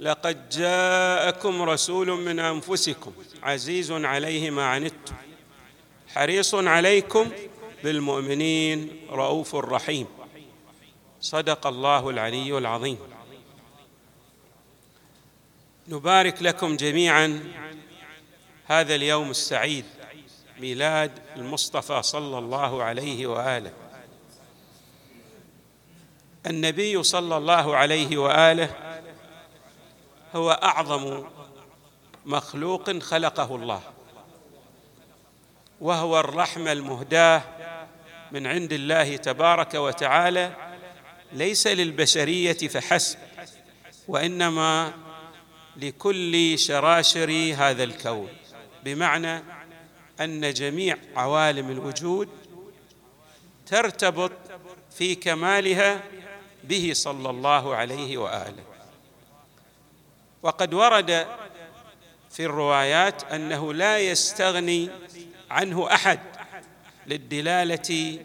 لقد جاءكم رسول من أنفسكم عزيز عليه ما عنتم حريص عليكم بالمؤمنين رؤوف رحيم. صدق الله العلي العظيم. نبارك لكم جميعا هذا اليوم السعيد ميلاد المصطفى صلى الله عليه وآله. النبي صلى الله عليه وآله هو أعظم مخلوق خلقه الله وهو الرحمة المهداة من عند الله تبارك وتعالى ليس للبشرية فحسب وإنما لكل شراشر هذا الكون بمعنى أن جميع عوالم الوجود ترتبط في كمالها به صلى الله عليه وآله. وقد ورد في الروايات أنه لا يستغني عنه أحد للدلالة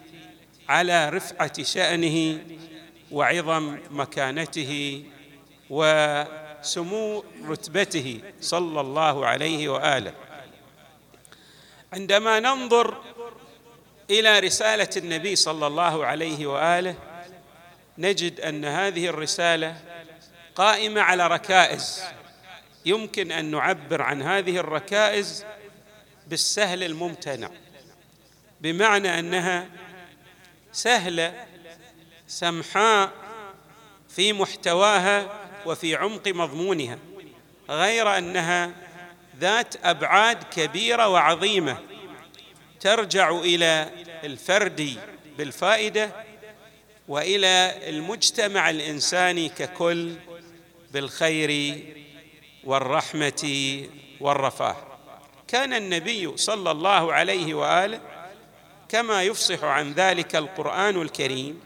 على رفعة شأنه وعظم مكانته وسمو رتبته صلى الله عليه وآله. عندما ننظر إلى رسالة النبي صلى الله عليه وآله نجد أن هذه الرسالة قائمة على ركائز. يمكن أن نعبر عن هذه الركائز بالسهل الممتنع بمعنى أنها سهلة سمحاء في محتواها وفي عمق مضمونها غير أنها ذات أبعاد كبيرة وعظيمة ترجع إلى الفرد بالفائدة وإلى المجتمع الإنساني ككل بالخير والرحمة والرفاه. كان النبي صلى الله عليه وآله كما يفصح عن ذلك القرآن الكريم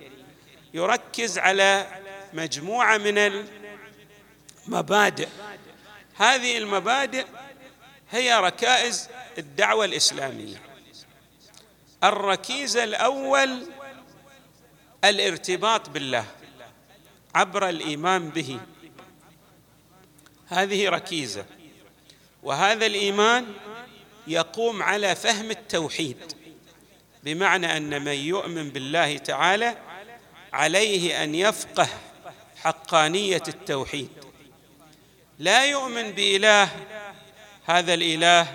يركز على مجموعة من المبادئ. هذه المبادئ هي ركائز الدعوة الإسلامية. الركيزه الأول الارتباط بالله عبر الإيمان به. هذه ركيزة. وهذا الإيمان يقوم على فهم التوحيد بمعنى أن من يؤمن بالله تعالى عليه أن يفقه حقانية التوحيد. لا يؤمن بإله هذا الإله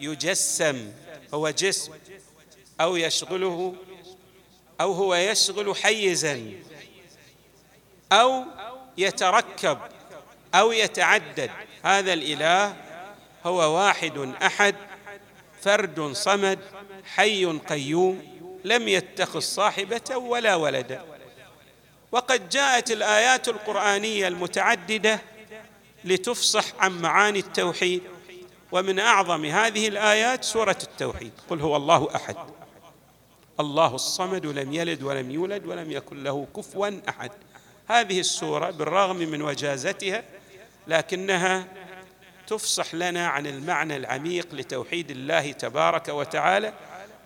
يجسم هو جسم أو يشغله أو هو يشغل حيزا أو يتركب. أو يتعدد. هذا الإله هو واحد أحد فرد صمد حي قيوم لم يتخذ صاحبة ولا ولدا وقد جاءت الآيات القرآنية المتعددة لتفصح عن معاني التوحيد. ومن أعظم هذه الآيات سورة التوحيد. قل هو الله أحد. الله الصمد لم يلد ولم يولد ولم يكن له كفوا أحد. هذه السورة بالرغم من وجازتها لكنها تفصح لنا عن المعنى العميق لتوحيد الله تبارك وتعالى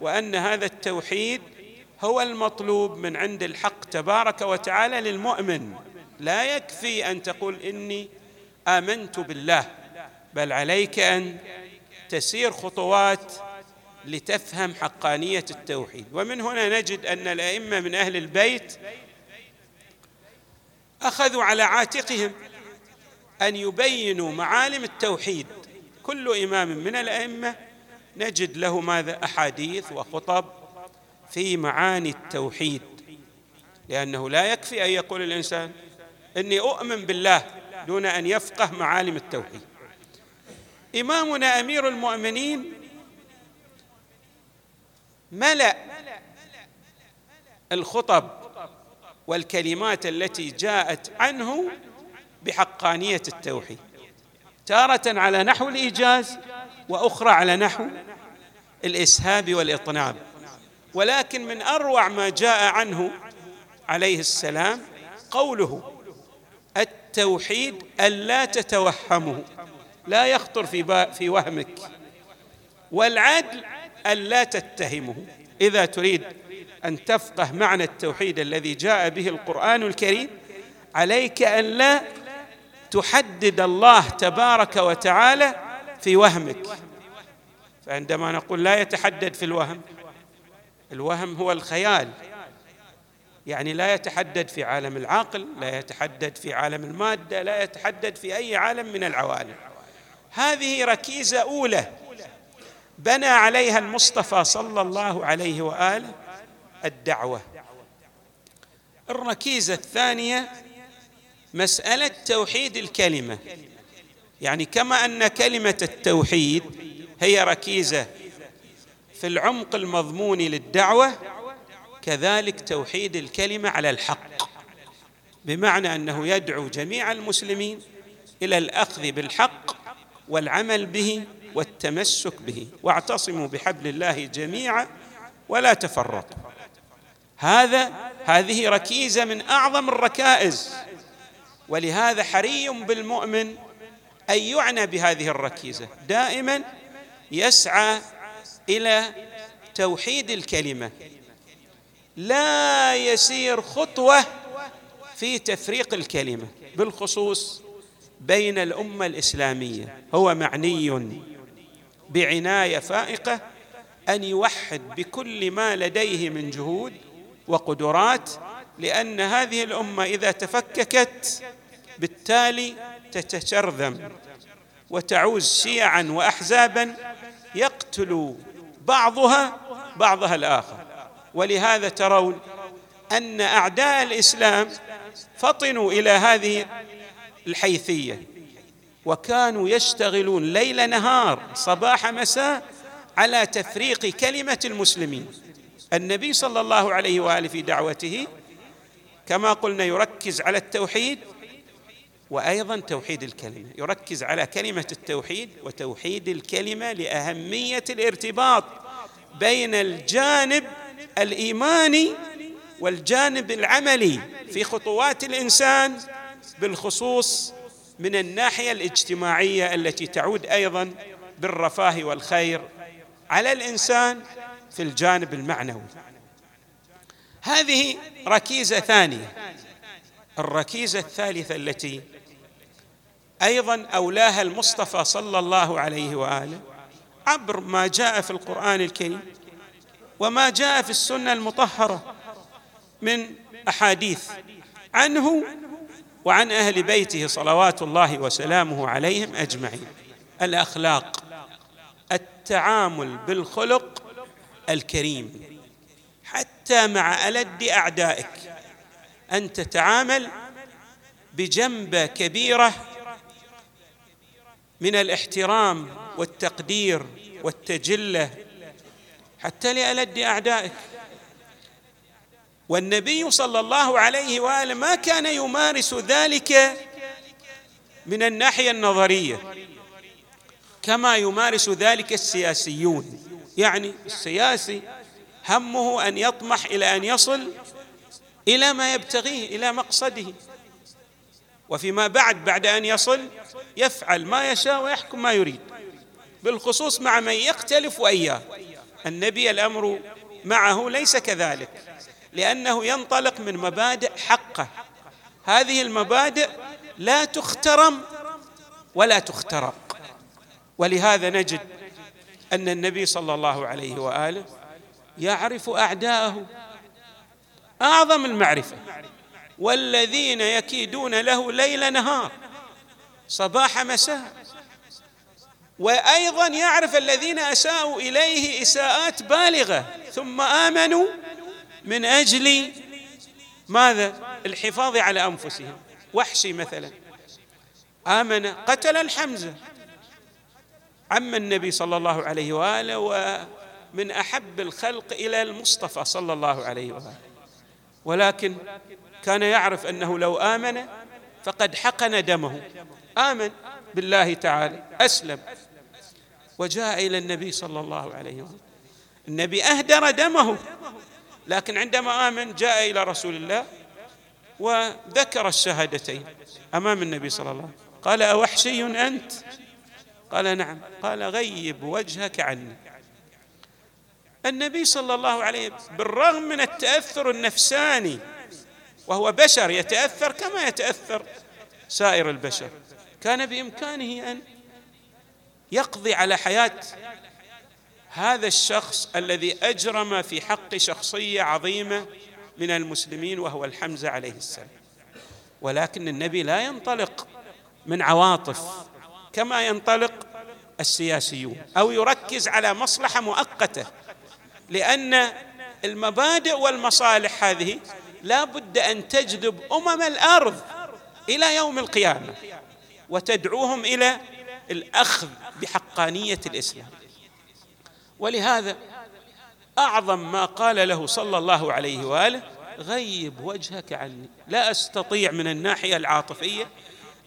وأن هذا التوحيد هو المطلوب من عند الحق تبارك وتعالى للمؤمن. لا يكفي أن تقول إني آمنت بالله بل عليك أن تسير خطوات لتفهم حقانية التوحيد. ومن هنا نجد أن الأئمة من أهل البيت أخذوا على عاتقهم. أن يبينوا معالم التوحيد. كل إمام من الأئمة نجد له ماذا؟ أحاديث وخطب في معاني التوحيد. لأنه لا يكفي أن يقول الإنسان إني أؤمن بالله دون أن يفقه معالم التوحيد. إمامنا أمير المؤمنين ملأ الخطب والكلمات التي جاءت عنه بحقانية التوحيد تارة على نحو الإيجاز وأخرى على نحو الإسهاب والإطناب. ولكن من أروع ما جاء عنه عليه السلام قوله التوحيد ألا تتوهمه لا يخطر في في وهمك. والعدل ألا تتهمه. إذا تريد أن تفقه معنى التوحيد الذي جاء به القرآن الكريم عليك أن لا تحدد الله تبارك وتعالى في وهمك. فعندما نقول لا يتحدد في الوهم الوهم هو الخيال. يعني لا يتحدد في عالم العقل لا يتحدد في عالم المادة لا يتحدد في أي عالم من العوالم. هذه ركيزة أولى. بنى عليها المصطفى صلى الله عليه وآله الدعوة. الركيزة الثانية مسألة توحيد الكلمة. يعني كما أن كلمة التوحيد هي ركيزة في العمق المضمون للدعوة كذلك توحيد الكلمة على الحق. بمعنى أنه يدعو جميع المسلمين إلى الأخذ بالحق والعمل به والتمسك به. واعتصموا بحبل الله جميعا ولا تفرقوا هذا هذه ركيزة من أعظم الركائز. ولهذا حري بالمؤمن أن يعنى بهذه الركيزة. دائما يسعى إلى توحيد الكلمة. لا يسير خطوة في تفريق الكلمة بالخصوص بين الأمة الإسلامية. هو معني بعناية فائقة أن يوحد بكل ما لديه من جهود وقدرات لأن هذه الأمة إذا تفككت بالتالي تتشرذم وتعوز شيعا واحزابا يقتل بعضها بعضها الآخر. ولهذا ترون أن أعداء الإسلام فطنوا إلى هذه الحيثية وكانوا يشتغلون ليل نهار صباح مساء على تفريق كلمة المسلمين. النبي صلى الله عليه وآله في دعوته كما قلنا يركز على التوحيد وأيضا توحيد الكلمة. يركز على كلمة التوحيد وتوحيد الكلمة لأهمية الارتباط بين الجانب الإيماني والجانب العملي في خطوات الإنسان بالخصوص من الناحية الاجتماعية التي تعود أيضا بالرفاه والخير على الإنسان في الجانب المعنوي. هذه ركيزة ثانية. الركيزة الثالثة التي أيضا أولاها المصطفى صلى الله عليه وآله عبر ما جاء في القرآن الكريم وما جاء في السنة المطهرة من أحاديث عنه وعن أهل بيته صلوات الله وسلامه عليهم أجمعين. الأخلاق التعامل بالخلق الكريم حتى مع ألد أعدائك أن تتعامل بجنبة كبيرة من الاحترام والتقدير والتجلة حتى لألد أعدائك. والنبي صلى الله عليه وآله ما كان يمارس ذلك من الناحية النظرية كما يمارس ذلك السياسيون. يعني السياسي همه أن يطمح إلى أن يصل إلى ما يبتغيه إلى مقصده. وفيما بعد بعد أن يصل يفعل ما يشاء ويحكم ما يريد. بالخصوص مع من يختلف وإياه. النبي الأمر معه ليس كذلك لأنه ينطلق من مبادئ حقه. هذه المبادئ لا تخترم ولا تخترق. ولهذا نجد أن النبي صلى الله عليه وآله يعرف أعداءه. أعظم المعرفة. والذين يكيدون له ليل نهار صباح مساء. وأيضا يعرف الذين أساءوا إليه إساءات بالغة ثم آمنوا من أجل ماذا؟ الحفاظ على أنفسهم. وحشي مثلا. آمن قتل الحمزة. عم النبي صلى الله عليه وآله ومن أحب الخلق إلى المصطفى صلى الله عليه وآله. ولكن كان يعرف أنه لو آمن فقد حقن دمه. آمن بالله تعالى أسلم. وجاء إلى النبي صلى الله عليه وسلم. النبي أهدر دمه لكن عندما آمن جاء إلى رسول الله وذكر الشهادتين أمام النبي صلى الله عليه وسلم. قال أوحشي أنت؟ قال نعم. قال غيب وجهك عني. النبي صلى الله عليه وسلم بالرغم من التأثر النفساني وهو بشر يتأثر كما يتأثر سائر البشر. كان بإمكانه أن يقضي على حياة هذا الشخص الذي أجرم في حق شخصية عظيمة من المسلمين وهو الحمزة عليه السلام. ولكن النبي لا ينطلق من عواطف كما ينطلق السياسيون أو يركز على مصلحة مؤقتة لأن المبادئ والمصالح هذه لا بد أن تجذب أمم الأرض إلى يوم القيامة وتدعوهم إلى الأخذ بحقانية الإسلام. ولهذا أعظم ما قال له صلى الله عليه وآله غيب وجهك عني لا أستطيع من الناحية العاطفية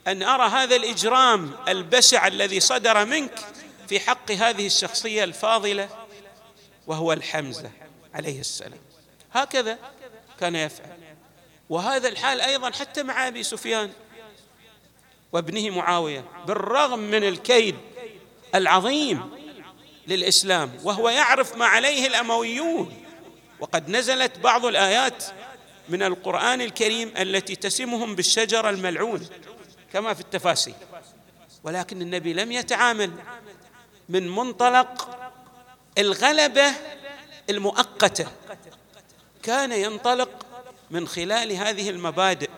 أن أرى هذا الإجرام البشع الذي صدر منك في حق هذه الشخصية الفاضلة وهو الحمزة عليه السلام. هكذا كان يفعل. وهذا الحال أيضا حتى مع أبي سفيان وابنه معاوية بالرغم من الكيد العظيم للإسلام وهو يعرف ما عليه الأمويون. وقد نزلت بعض الآيات من القرآن الكريم التي تسمهم بالشجره الملعون كما في التفاسير. ولكن النبي لم يتعامل من منطلق الغلبة المؤقتة. كان ينطلق من خلال هذه المبادئ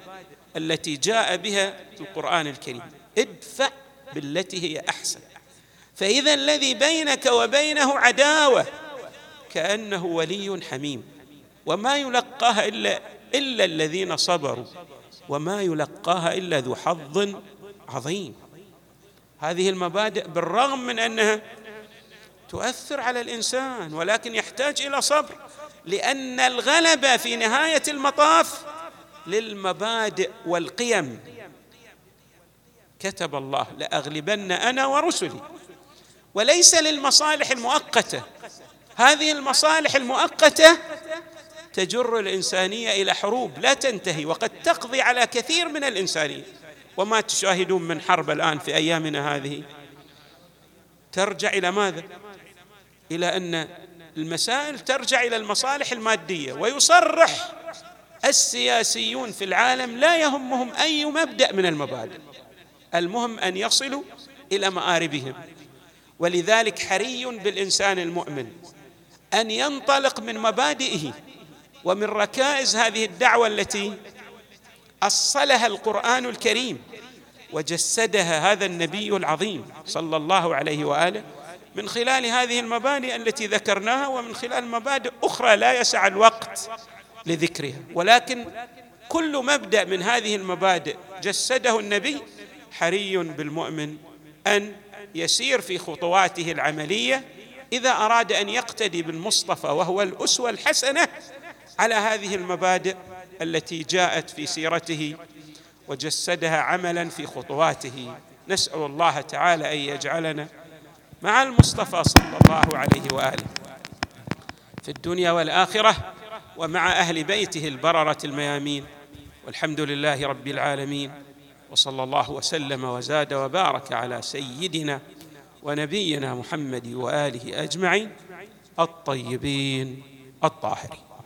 التي جاء بها القرآن الكريم. ادفع بالتي هي أحسن. فإذا الذي بينك وبينه عداوة كأنه ولي حميم. وما يلقاها إلا إلا الذين صبروا. وما يلقاها إلا ذو حظ عظيم. هذه المبادئ بالرغم من أنها تؤثر على الإنسان ولكن يحتاج إلى صبر. لأن الغلبه في نهاية المطاف للمبادئ والقيم. كتب الله لأغلبن أنا ورسلي. وليس للمصالح المؤقتة. هذه المصالح المؤقتة تجر الإنسانية إلى حروب لا تنتهي وقد تقضي على كثير من الإنسانية. وما تشاهدون من حرب الآن في أيامنا هذه. ترجع إلى ماذا؟ إلى أن المسائل ترجع إلى المصالح المادية ويصرح السياسيون في العالم لا يهمهم أي مبدأ من المبادئ. المهم أن يصلوا إلى مآربهم. ولذلك حري بالإنسان المؤمن أن ينطلق من مبادئه ومن ركائز هذه الدعوة التي أصلها القرآن الكريم وجسدها هذا النبي العظيم صلى الله عليه وآله من خلال هذه المبادئ التي ذكرناها ومن خلال مبادئ أخرى لا يسع الوقت لذكرها. ولكن كل مبدأ من هذه المبادئ جسده النبي حري بالمؤمن أن يسير في خطواته العملية إذا أراد أن يقتدي بالمصطفى وهو الأسوة الحسنة على هذه المبادئ التي جاءت في سيرته وجسدها عملا في خطواته. نسأل الله تعالى أن يجعلنا مع المصطفى صلى الله عليه وآله. في الدنيا والآخرة ومع أهل بيته البررة الميامين. والحمد لله رب العالمين. وصلى الله وسلم وزاد وبارك على سيدنا ونبينا محمد وآله أجمعين الطيبين الطاهرين.